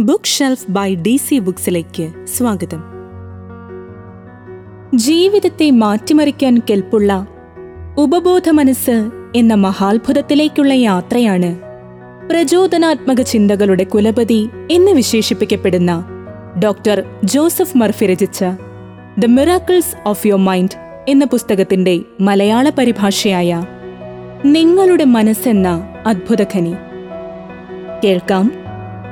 Book shelf by D C ബുക്സിലേക്ക് സ്വാഗതം. ജീവിതത്തെ മാറ്റിമറിക്കാൻ കെൽപ്പുള്ള ഉപബോധ മനസ്സ് എന്ന മഹാത്ഭുതത്തിലേക്കുള്ള യാത്രയാണ് പ്രചോദനാത്മക ചിന്തകളുടെ കുലപതി എന്ന് വിശേഷിപ്പിക്കപ്പെടുന്ന ഡോക്ടർ ജോസഫ് മർഫി രചിച്ച the miracles of your mind എന്ന പുസ്തകത്തിന്റെ മലയാള പരിഭാഷയായ നിങ്ങളുടെ മനസ്സെന്ന അദ്ഭുതഖനി കേൾക്കാം.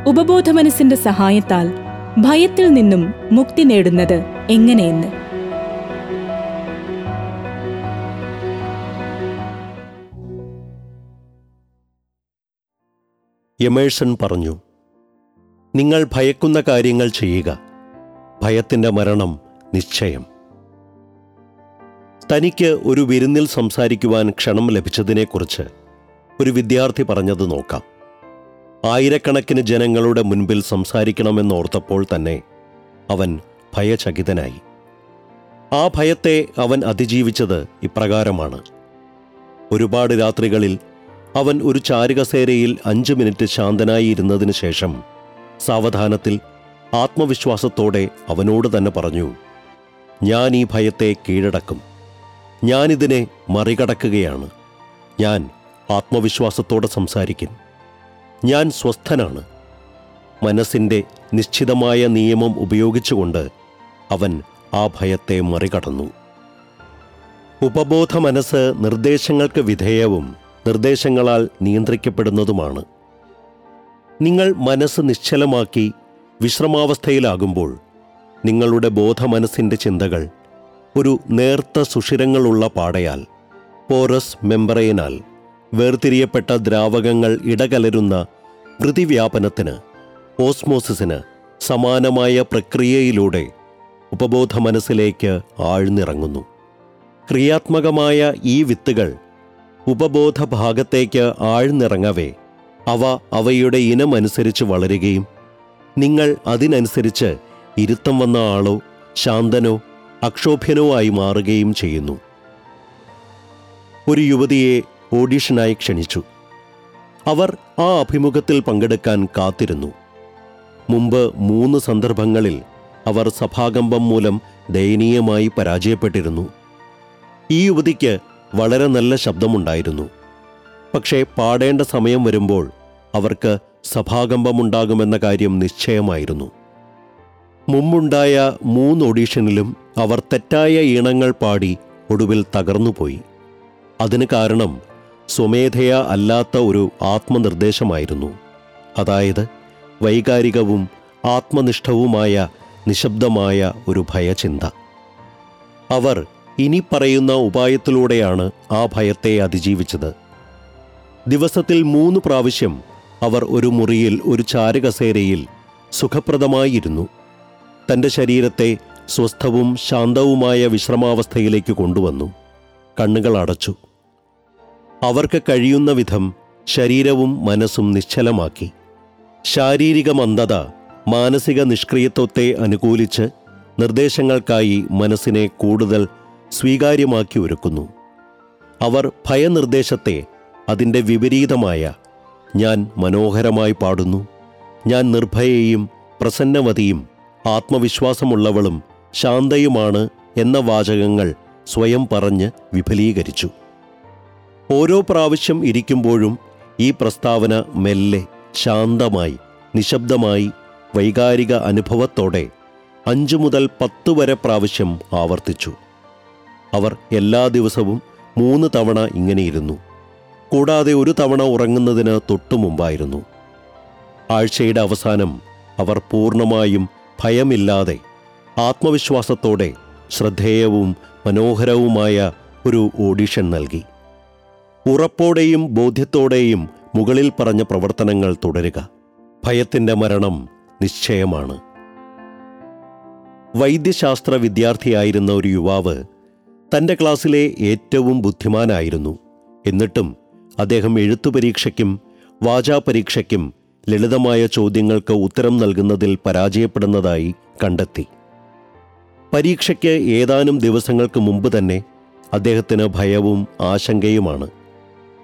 ഉപബോധ മനസ്സിന്റെ സഹായത്താൽ ഭയത്തിൽ നിന്നും മുക്തി നേടുന്നത് എങ്ങനെയെന്ന്? എമേഴ്സൺ പറഞ്ഞു നിങ്ങൾ ഭയക്കുന്ന കാര്യങ്ങൾ ചെയ്യുക. ഭയത്തിന്റെ മരണം നിശ്ചയം. തനിക്ക് ഒരു വിരുന്നിൽ സംസാരിക്കുവാൻ ക്ഷണം ലഭിച്ചതിനെക്കുറിച്ച് ഒരു വിദ്യാർത്ഥി പറഞ്ഞത് നോക്കാം. ആയിരക്കണക്കിന് ജനങ്ങളുടെ മുൻപിൽ സംസാരിക്കണമെന്നോർത്തപ്പോൾ തന്നെ അവൻ ഭയചകിതനായി. ആ ഭയത്തെ അവൻ അതിജീവിച്ചത് ഇപ്രകാരമാണ്. ഒരുപാട് രാത്രികളിൽ അവൻ ഒരു ചാരുകസേരയിൽ അഞ്ച് മിനിറ്റ് ശാന്തനായി ഇരുന്നതിന് ശേഷം സാവധാനത്തിൽ ആത്മവിശ്വാസത്തോടെ അവനോട് തന്നെ പറഞ്ഞു ഞാൻ ഈ ഭയത്തെ കീഴടക്കും. ഞാനിതിനെ മറികടക്കുകയാണ്. ഞാൻ ആത്മവിശ്വാസത്തോടെ സംസാരിക്കും. ഞാൻ സ്വസ്ഥനാണ്. മനസ്സിന്റെ നിശ്ചിതമായ നിയമം ഉപയോഗിച്ചുകൊണ്ട് അവൻ ആ ഭയത്തെ മറികടന്നു. ഉപബോധ മനസ്സ് നിർദ്ദേശങ്ങൾക്ക് വിധേയവും നിർദ്ദേശങ്ങളാൽ നിയന്ത്രിക്കപ്പെടുന്നതുമാണ്. നിങ്ങൾ മനസ്സ് നിശ്ചലമാക്കി വിശ്രമാവസ്ഥയിലാകുമ്പോൾ നിങ്ങളുടെ ബോധമനസ്സിന്റെ ചിന്തകൾ ഒരു നേർത്ത സുഷിരങ്ങളുള്ള പാടയാൽ പോറസ് മെമ്പറൈനാൽ വേർതിരിയപ്പെട്ട ദ്രാവകങ്ങൾ ഇടകലരുന്ന വൃതിവ്യാപനത്തിന് ഓസ്മോസിസിന് സമാനമായ പ്രക്രിയയിലൂടെ ഉപബോധ മനസ്സിലേക്ക് ആഴ്ന്നിറങ്ങുന്നു. ക്രിയാത്മകമായ ഈ വിത്തുകൾ ഉപബോധ ഭാഗത്തേക്ക് ആഴ്ന്നിറങ്ങവേ അവ അവയുടെ ഇനമനുസരിച്ച് വളരുകയും നിങ്ങൾ അതിനനുസരിച്ച് ഇരുത്തം വന്ന ആളോ ശാന്തനോ അക്ഷോഭ്യനോ ആയി മാറുകയും ചെയ്യുന്നു. ഒരു യുവതിയെ ഓഡിഷനായി ക്ഷണിച്ചു. അവർ ആ അഭിമുഖത്തിൽ പങ്കെടുക്കാൻ കാത്തിരുന്നു. മുമ്പ് മൂന്ന് സന്ദർഭങ്ങളിൽ അവർ സഭാകമ്പം മൂലം ദയനീയമായി പരാജയപ്പെട്ടിരുന്നു. ഈ യുവതിക്ക് വളരെ നല്ല ശബ്ദമുണ്ടായിരുന്നു. പക്ഷേ പാടേണ്ട സമയം വരുമ്പോൾ അവർക്ക് സഭാകമ്പമുണ്ടാകുമെന്ന കാര്യം നിശ്ചയമായിരുന്നു. മുമ്പുണ്ടായ മൂന്ന് ഓഡീഷനിലും അവർ തെറ്റായ ഈണങ്ങൾ പാടി ഒടുവിൽ തകർന്നുപോയി. അതിന് കാരണം സ്വമേധയാ അല്ലാത്ത ഒരു ആത്മനിർദ്ദേശമായിരുന്നു. അതായത് വൈകാരികവും ആത്മനിഷ്ഠവുമായ നിശബ്ദമായ ഒരു ഭയചിന്ത. അവർ ഇനി പറയുന്ന ഉപായത്തിലൂടെയാണ് ആ ഭയത്തെ അതിജീവിച്ചത്. ദിവസത്തിൽ മൂന്ന് പ്രാവശ്യം അവർ ഒരു മുറിയിൽ ഒരു ചാരകസേരയിൽ സുഖപ്രദമായിരുന്നു. തന്റെ ശരീരത്തെ സ്വസ്ഥവും ശാന്തവുമായ വിശ്രമാവസ്ഥയിലേക്ക് കൊണ്ടുവന്നു. കണ്ണുകൾ അടച്ചു. അവർക്ക് കഴിയുന്ന വിധം ശരീരവും മനസ്സും നിശ്ചലമാക്കി. ശാരീരിക മന്ദത മാനസിക നിഷ്ക്രിയത്വത്തെ അനുകൂലിച്ച് നിർദ്ദേശങ്ങൾക്കായി മനസ്സിനെ കൂടുതൽ സ്വീകാര്യമാക്കി ഒരുക്കുന്നു. അവർ ഭയനിർദ്ദേശത്തെ അതിന്റെ വിപരീതമായ ഞാൻ മനോഹരമായി പാടുന്നു ഞാൻ നിർഭയയും പ്രസന്നവതിയും ആത്മവിശ്വാസമുള്ളവളും ശാന്തയുമാണ് എന്ന വാചകങ്ങൾ സ്വയം പറഞ്ഞ് വിപുലീകരിച്ചു ഓരോ പ്രാവശ്യം ഇരിക്കുമ്പോഴും ഈ പ്രസ്താവന മെല്ലെ ശാന്തമായി നിശബ്ദമായി വൈകാരിക അനുഭവത്തോടെ അഞ്ചു മുതൽ പത്ത് വരെ പ്രാവശ്യം ആവർത്തിച്ചു. അവർ എല്ലാ ദിവസവും മൂന്ന് തവണ ഇങ്ങനെയിരുന്നു. കൂടാതെ ഒരു തവണ ഉറങ്ങുന്നതിന് തൊട്ടു മുമ്പായിരുന്നു. ആഴ്ചയുടെ അവസാനം അവർ പൂർണമായും ഭയമില്ലാതെ ആത്മവിശ്വാസത്തോടെ ശ്രദ്ധേയവും മനോഹരവുമായ ഒരു ഓഡിഷൻ നൽകി. ഉറപ്പോടെയും ബോധ്യത്തോടെയും മുകളിൽ പറഞ്ഞ പ്രവർത്തനങ്ങൾ തുടരുക. ഭയത്തിന്റെ മരണം നിശ്ചയമാണ്. വൈദ്യശാസ്ത്ര വിദ്യാർത്ഥിയായിരുന്ന ഒരു യുവാവ് തന്റെ ക്ലാസ്സിലെ ഏറ്റവും ബുദ്ധിമാനായിരുന്നു. എന്നിട്ടും അദ്ദേഹം എഴുത്തു പരീക്ഷയ്ക്കും വാചാ പരീക്ഷയ്ക്കും ലളിതമായ ചോദ്യങ്ങൾക്ക് ഉത്തരം നൽകുന്നതിൽ പരാജയപ്പെടുന്നതായി കണ്ടെത്തി. പരീക്ഷയ്ക്ക് ഏതാനും ദിവസങ്ങൾക്ക് മുമ്പ് തന്നെ അദ്ദേഹത്തിന് ഭയവും ആശങ്കയുമാണ്.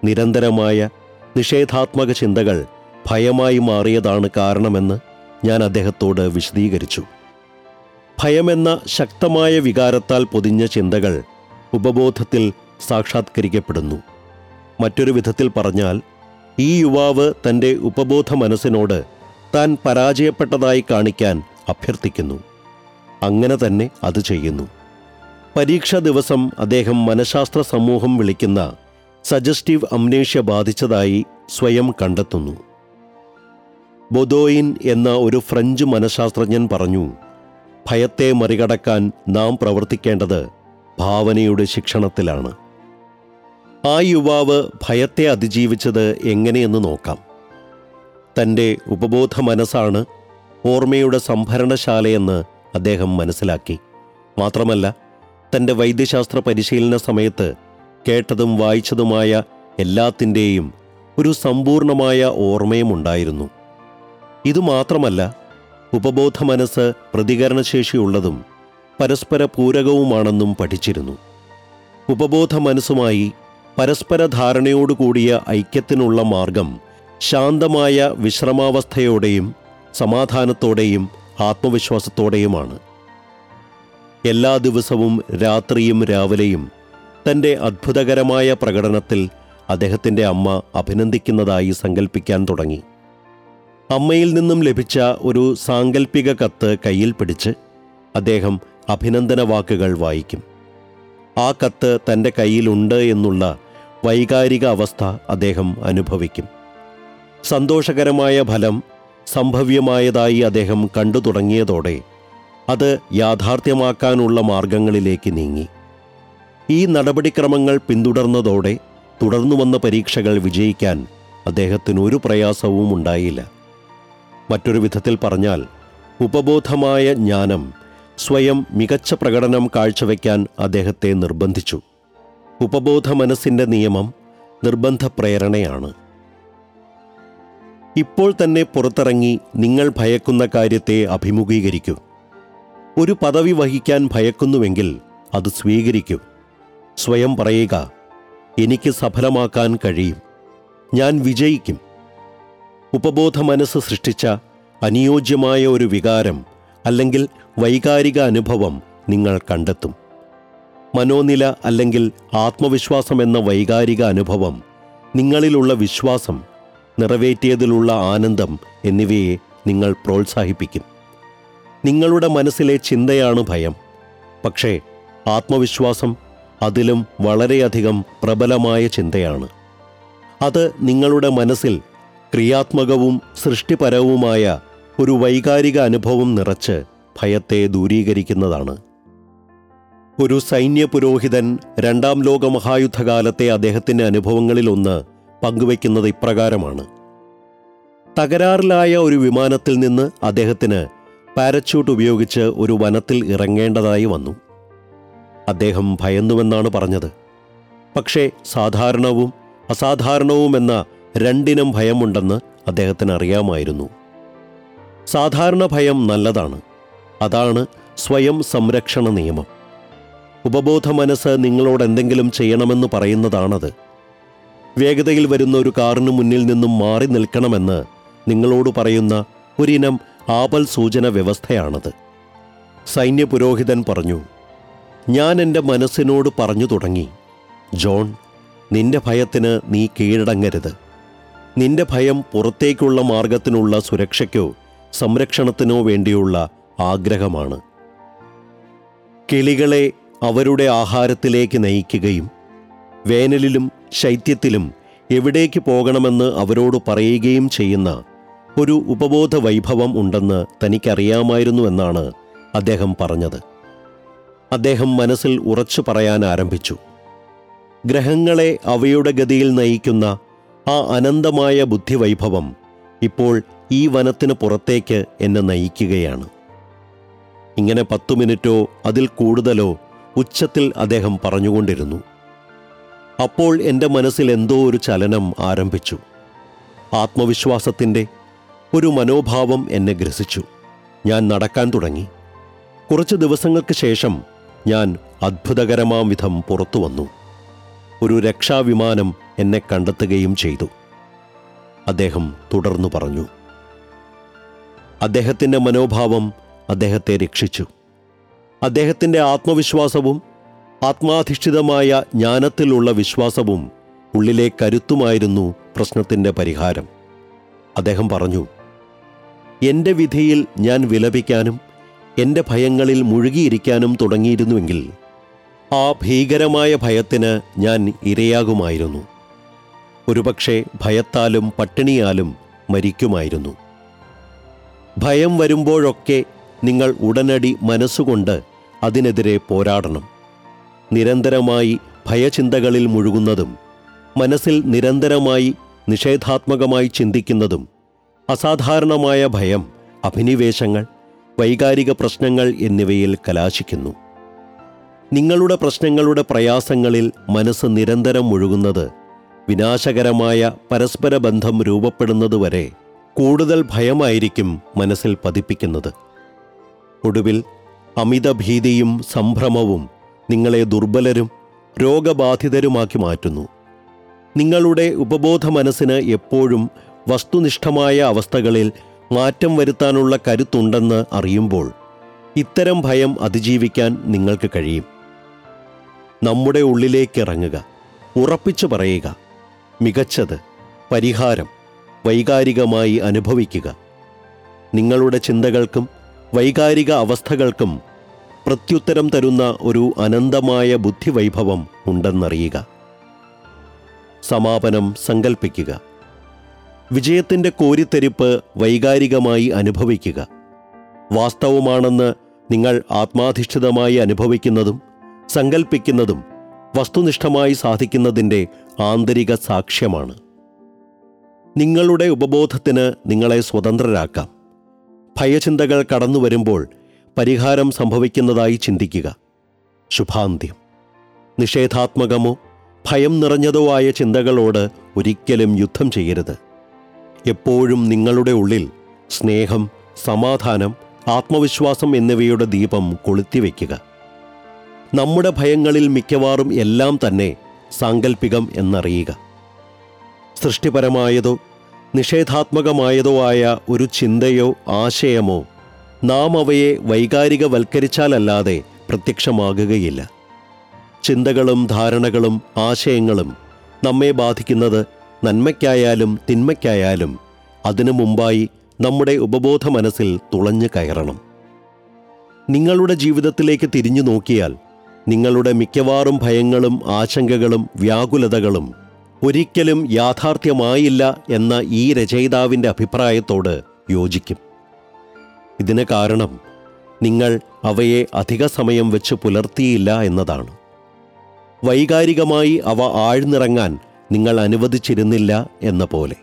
നിരന്തരമായ നിഷേധാത്മക ചിന്തകൾ ഭയമായി മാറിയതാണ് കാരണമെന്ന് ഞാൻ അദ്ദേഹത്തോട് വിശദീകരിച്ചു. ഭയമെന്ന ശക്തമായ വികാരത്താൽ പൊതിഞ്ഞ ചിന്തകൾ ഉപബോധത്തിൽ സാക്ഷാത്കരിക്കപ്പെടുന്നു. മറ്റൊരു വിധത്തിൽ പറഞ്ഞാൽ ഈ യുവാവ് തന്റെ ഉപബോധ മനസ്സിനോട് താൻ പരാജയപ്പെട്ടതായി കാണിക്കാൻ അഭ്യർത്ഥിക്കുന്നു. അങ്ങനെ തന്നെ അത് ചെയ്യുന്നു. പരീക്ഷാ ദിവസം അദ്ദേഹം മനഃശാസ്ത്ര സമൂഹം വിളിക്കുന്ന സജസ്റ്റീവ് അംനേഷ്യ ബാധിച്ചതായി സ്വയം കണ്ടെത്തുന്നു. ബൊദോയിൻ എന്ന ഒരു ഫ്രഞ്ച് മനഃശാസ്ത്രജ്ഞൻ പറഞ്ഞു ഭയത്തെ മറികടക്കാൻ നാം പ്രവർത്തിക്കേണ്ടത് ഭാവനയുടെ ശിക്ഷണത്തിലാണ്. ആ യുവാവ് ഭയത്തെ അതിജീവിച്ചത് എങ്ങനെയെന്ന് നോക്കാം. തന്റെ ഉപബോധ മനസ്സാണ് ഓർമ്മയുടെ സംഭരണശാലയെന്ന് അദ്ദേഹം മനസ്സിലാക്കി. മാത്രമല്ല തന്റെ വൈദ്യശാസ്ത്ര പരിശീലന സമയത്ത് കേട്ടതും വായിച്ചതുമായ എല്ലാത്തിന്റെയും ഒരു സമ്പൂർണമായ ഓർമ്മയും ഉണ്ടായിരുന്നു ഇതുമാത്രമല്ല ഉപബോധ മനസ്സ് പ്രതികരണശേഷിയുള്ളതും പരസ്പര പൂരകവുമാണെന്നും പഠിച്ചിരുന്നു. ഉപബോധ മനസ്സുമായി പരസ്പര ധാരണയോടുകൂടിയ ഐക്യത്തിനുള്ള മാർഗം ശാന്തമായ വിശ്രമാവസ്ഥയോടെയും സമാധാനത്തോടെയും ആത്മവിശ്വാസത്തോടെയുമാണ്. എല്ലാ ദിവസവും രാത്രിയും രാവിലെയും തന്റെ അത്ഭുതകരമായ പ്രകടനത്തിൽ അദ്ദേഹത്തിന്റെ അമ്മ അഭിനന്ദിക്കുന്നതായി സങ്കല്പിക്കാൻ തുടങ്ങി. അമ്മയിൽ നിന്നും ലഭിച്ച ഒരു സാങ്കല്പിക കത്ത് കയ്യിൽ പിടിച്ച് അദ്ദേഹം അഭിനന്ദന വാക്കുകൾ വായിക്കും. ആ കത്ത് തന്റെ കയ്യിലുണ്ട് എന്നുള്ള വൈകാരിക അവസ്ഥ അദ്ദേഹം അനുഭവിക്കും. സന്തോഷകരമായ ഫലം സംഭവ്യമായതായി അദ്ദേഹം കണ്ടു തുടങ്ങിയതോടെ അത് യാഥാർത്ഥ്യമാക്കാനുള്ള മാർഗങ്ങളിലേക്ക് നീങ്ങി. ഈ നടപടിക്രമങ്ങൾ പിന്തുടർന്നതോടെ തുടർന്നു വന്ന പരീക്ഷകൾ വിജയിക്കാൻ അദ്ദേഹത്തിന് ഒരു പ്രയാസവും ഉണ്ടായില്ല. മറ്റൊരു വിധത്തിൽ പറഞ്ഞാൽ ഉപബോധമായ ജ്ഞാനം സ്വയം മികച്ച പ്രകടനം കാഴ്ചവെക്കാൻ അദ്ദേഹത്തെ നിർബന്ധിച്ചു. ഉപബോധ മനസ്സിന്റെ നിയമം നിർബന്ധ പ്രേരണയാണ്. ഇപ്പോൾ തന്നെ പുറത്തിറങ്ങി നിങ്ങൾ ഭയക്കുന്ന കാര്യത്തെ അഭിമുഖീകരിക്കും. ഒരു പദവി വഹിക്കാൻ ഭയക്കുന്നുവെങ്കിൽ അത് സ്വീകരിക്കൂ. സ്വയം പറയുക എനിക്ക് സഫലമാക്കാൻ കഴിയും. ഞാൻ വിജയിക്കും. ഉപബോധ മനസ്സ് സൃഷ്ടിച്ച അനുയോജ്യമായ ഒരു വികാരം അല്ലെങ്കിൽ വൈകാരിക അനുഭവം നിങ്ങൾ കണ്ടെത്തും. മനോനില അല്ലെങ്കിൽ ആത്മവിശ്വാസം എന്ന വൈകാരിക അനുഭവം നിങ്ങളിലുള്ള വിശ്വാസം നിറവേറ്റിയതിലുള്ള ആനന്ദം എന്നിവയെ നിങ്ങൾ പ്രോത്സാഹിപ്പിക്കും. നിങ്ങളുടെ മനസ്സിലെ ചിന്തയാണ് ഭയം. പക്ഷേ ആത്മവിശ്വാസം അതിലും വളരെയധികം പ്രബലമായ ചിന്തയാണ്. അത് നിങ്ങളുടെ മനസ്സിൽ ക്രിയാത്മകവും സൃഷ്ടിപരവുമായ ഒരു വൈകാരിക അനുഭവം നിറച്ച് ഭയത്തെ ദൂരീകരിക്കുന്നതാണ്. ഒരു സൈന്യ പുരോഹിതൻ രണ്ടാം ലോക മഹായുദ്ധകാലത്തെ അദ്ദേഹത്തിന്റെ അനുഭവങ്ങളിലൊന്ന് പങ്കുവയ്ക്കുന്നത് ഇപ്രകാരമാണ്. തകരാറിലായ ഒരു വിമാനത്തിൽ നിന്ന് അദ്ദേഹത്തിന് പാരച്യൂട്ട് ഉപയോഗിച്ച് ഒരു വനത്തിൽ ഇറങ്ങേണ്ടതായി വന്നു. അദ്ദേഹം ഭയന്നുവെന്നാണ് പറഞ്ഞത്. പക്ഷേ സാധാരണവും അസാധാരണവുമെന്ന രണ്ടിനം ഭയമുണ്ടെന്ന് അദ്ദേഹത്തിന് അറിയാമായിരുന്നു സാധാരണ ഭയം നല്ലതാണ്. അതാണ് സ്വയം സംരക്ഷണ നിയമം. ഉപബോധ മനസ്സ് നിങ്ങളോട് എന്തെങ്കിലും ചെയ്യണമെന്ന് പറയുന്നതാണത്. വേഗതയിൽ വരുന്ന ഒരു കാറിന് മുന്നിൽ നിന്നും മാറി നിൽക്കണമെന്ന് നിങ്ങളോട് പറയുന്ന ഒരിനം ആപൽ സൂചന വ്യവസ്ഥയാണത്. സൈന്യ പുരോഹിതൻ പറഞ്ഞു ഞാൻ എന്റെ മനസ്സിനോട് പറഞ്ഞു തുടങ്ങി. ജോൺ നിന്റെ ഭയത്തിന് നീ കീഴടങ്ങരുത്. നിന്റെ ഭയം പുറത്തേക്കുള്ള മാർഗത്തിനുള്ള സുരക്ഷയ്ക്കോ സംരക്ഷണത്തിനോ വേണ്ടിയുള്ള ആഗ്രഹമാണ്. കിളികളെ അവരുടെ ആഹാരത്തിലേക്ക് നയിക്കുകയും വേനലിലും ശൈത്യത്തിലും എവിടേക്ക് പോകണമെന്ന് അവരോട് പറയുകയും ചെയ്യുന്ന ഒരു ഉപബോധ വൈഭവം ഉണ്ടെന്ന് തനിക്കറിയാമായിരുന്നുവെന്നാണ് അദ്ദേഹം പറഞ്ഞത്. അദ്ദേഹം മനസ്സിൽ ഉറച്ചു പറയാൻ ആരംഭിച്ചു. ഗ്രഹങ്ങളെ അവയുടെ ഗതിയിൽ നയിക്കുന്ന ആ അനന്തമായ ബുദ്ധിവൈഭവം ഇപ്പോൾ ഈ വനത്തിന് പുറത്തേക്ക് എന്നെ നയിക്കുകയാണ്. ഇങ്ങനെ പത്തു മിനിറ്റോ അതിൽ കൂടുതലോ ഉച്ചത്തിൽ അദ്ദേഹം പറഞ്ഞുകൊണ്ടിരുന്നു. അപ്പോൾ എന്റെ മനസ്സിൽ എന്തോ ഒരു ചലനം ആരംഭിച്ചു. ആത്മവിശ്വാസത്തിന്റെ ഒരു മനോഭാവം എന്നെ ഗ്രസിച്ചു. ഞാൻ നടക്കാൻ തുടങ്ങി. കുറച്ച് ദിവസങ്ങൾക്ക് ശേഷം ഞാൻ അത്ഭുതകരമാം വിധം പുറത്തു വന്നു. ഒരു രക്ഷാവിമാനം എന്നെ കണ്ടെത്തുകയും ചെയ്തു. അദ്ദേഹം തുടർന്നു പറഞ്ഞു. അദ്ദേഹത്തിന്റെ മനോഭാവം അദ്ദേഹത്തെ രക്ഷിച്ചു. അദ്ദേഹത്തിന്റെ ആത്മവിശ്വാസവും ആത്മാധിഷ്ഠിതമായ ജ്ഞാനത്തിലുള്ള വിശ്വാസവും ഉള്ളിലെ കരുത്തുമായിരുന്നു പ്രശ്നത്തിന്റെ പരിഹാരം. അദ്ദേഹം പറഞ്ഞു എന്റെ വിധിയിൽ ഞാൻ വിലപിക്കാനും എന്റെ ഭയങ്ങളിൽ മുഴുകിയിരിക്കാനും തുടങ്ങിയിരുന്നുവെങ്കിൽ ആ ഭീകരമായ ഭയത്തിന് ഞാൻ ഇരയാകുമായിരുന്നു. ഒരുപക്ഷെ ഭയത്താലും പട്ടിണിയാലും മരിക്കുമായിരുന്നു. ഭയം വരുമ്പോഴൊക്കെ നിങ്ങൾ ഉടനടി മനസ്സുകൊണ്ട് അതിനെതിരെ പോരാടണം. നിരന്തരമായി ഭയചിന്തകളിൽ മുഴുകുന്നതും മനസ്സിൽ നിരന്തരമായി നിഷേധാത്മകമായി ചിന്തിക്കുന്നതും അസാധാരണമായ ഭയം അഭിനിവേശങ്ങൾ വൈകാരിക പ്രശ്നങ്ങൾ എന്നിവയിൽ കലാശിക്കുന്നു. നിങ്ങളുടെ പ്രശ്നങ്ങളുടെ പ്രയാസങ്ങളിൽ മനസ്സ് നിരന്തരം മുഴുകുന്നത് വിനാശകരമായ പരസ്പര ബന്ധം രൂപപ്പെടുന്നതുവരെ കൂടുതൽ ഭയമായിരിക്കും മനസ്സിൽ പതിപ്പിക്കുന്നത്. ഒടുവിൽ അമിത ഭീതിയും സംഭ്രമവും നിങ്ങളെ ദുർബലരും രോഗബാധിതരുമാക്കി മാറ്റുന്നു. നിങ്ങളുടെ ഉപബോധ മനസ്സിന് എപ്പോഴും വസ്തുനിഷ്ഠമായ അവസ്ഥകളിൽ മാറ്റം വരുത്താനുള്ള കരുത്തുണ്ടെന്ന് അറിയുമ്പോൾ ഇത്തരം ഭയം അതിജീവിക്കാൻ നിങ്ങൾക്ക് കഴിയും. നമ്മുടെ ഉള്ളിലേക്ക് ഇറങ്ങുക ഉറപ്പിച്ചു പറയുക മികച്ചത് പരിഹാരം വൈകാരികമായി അനുഭവിക്കുക. നിങ്ങളുടെ ചിന്തകൾക്കും വൈകാരിക അവസ്ഥകൾക്കും പ്രത്യുത്തരം തരുന്ന ഒരു അനന്തമായ ബുദ്ധിവൈഭവം ഉണ്ടെന്നറിയുക. സമാപനം സങ്കൽപ്പിക്കുക. വിജയത്തിന്റെ കോരിത്തെരിപ്പ് വൈകാരികമായി അനുഭവിക്കുക. വാസ്തവമാണെന്ന് നിങ്ങൾ ആത്മാധിഷ്ഠിതമായി അനുഭവിക്കുന്നതും സങ്കൽപ്പിക്കുന്നതും വസ്തുനിഷ്ഠമായി സാധിക്കുന്നതിന്റെ ആന്തരിക സാക്ഷ്യമാണ്. നിങ്ങളുടെ ഉപബോധത്തിന് നിങ്ങളെ സ്വതന്ത്രരാക്കാം. ഭയചിന്തകൾ കടന്നു വരുമ്പോൾ പരിഹാരം സംഭവിക്കുന്നതായി ചിന്തിക്കുക. ശുഭാന്ത്യം. നിഷേധാത്മകമോ ഭയം നിറഞ്ഞതോ ആയ ചിന്തകളോട് ഒരിക്കലും യുദ്ധം ചെയ്യരുത്. എപ്പോഴും നിങ്ങളുടെ ഉള്ളിൽ സ്നേഹം സമാധാനം ആത്മവിശ്വാസം എന്നിവയുടെ ദീപം കൊളുത്തിവെക്കുക നമ്മുടെ ഭയങ്ങളിൽ മിക്കവാറും എല്ലാം തന്നെ സാങ്കല്പികം എന്നറിയുക. സൃഷ്ടിപരമായതോ നിഷേധാത്മകമായതോ ആയ ഒരു ചിന്തയോ ആശയമോ നാം അവയെ വൈകാരികവൽക്കരിച്ചാലല്ലാതെ പ്രത്യക്ഷമാകുകയില്ല. ചിന്തകളും ധാരണകളും ആശയങ്ങളും നമ്മെ ബാധിക്കുന്നത് നന്മയ്ക്കായാലും തിന്മയ്ക്കായാലും അതിനു മുമ്പായി നമ്മുടെ ഉപബോധ മനസ്സിൽ തുളഞ്ഞു കയറണം. നിങ്ങളുടെ ജീവിതത്തിലേക്ക് തിരിഞ്ഞു നോക്കിയാൽ നിങ്ങളുടെ മിക്കവാറും ഭയങ്ങളും ആശങ്കകളും വ്യാകുലതകളും ഒരിക്കലും യാഥാർത്ഥ്യമായില്ല എന്ന ഈ രചയിതാവിന്റെ അഭിപ്രായത്തോട് യോജിക്കും. ഇതിന് കാരണം നിങ്ങൾ അവയെ അധിക സമയം വെച്ച് പുലർത്തിയില്ല എന്നതാണ്. വൈകാരികമായി അവ ആഴ്ന്നിറങ്ങാൻ നിങ്ങൾ അനുവദിച്ചിരുന്നില്ല എന്ന പോലെ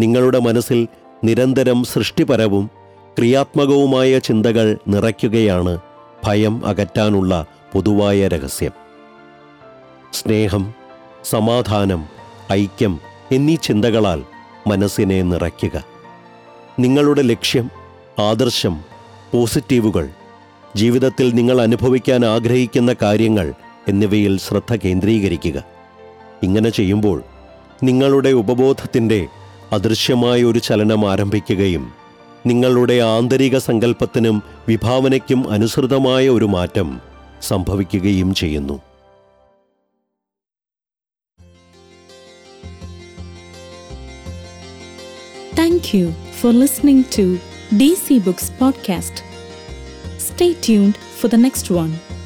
നിങ്ങളുടെ മനസ്സിൽ നിരന്തരം സൃഷ്ടിപരവും ക്രിയാത്മകവുമായ ചിന്തകൾ നിറയ്ക്കുകയാണ് ഭയം അകറ്റാനുള്ള പൊതുവായ രഹസ്യം. സ്നേഹം സമാധാനം ഐക്യം എന്നീ ചിന്തകളാൽ മനസ്സിനെ നിറയ്ക്കുക. നിങ്ങളുടെ ലക്ഷ്യം ആദർശം പോസിറ്റീവുകൾ ജീവിതത്തിൽ നിങ്ങൾ അനുഭവിക്കാൻ ആഗ്രഹിക്കുന്ന കാര്യങ്ങൾ എന്നിവയിൽ ശ്രദ്ധ കേന്ദ്രീകരിക്കുക. ഇങ്ങനെ ചെയ്യുമ്പോൾ നിങ്ങളുടെ ഉപബോധത്തിന്റെ അദൃശ്യമായ ഒരു ചലനം ആരംഭിക്കുകയും നിങ്ങളുടെ ആന്തരിക സങ്കല്പത്തിനും വിഭാവനയ്ക്കും അനുസൃതമായ ഒരു മാറ്റം സംഭവിക്കുകയും ചെയ്യുന്നു thank you for listening to D C books podcast stay tuned for the next one.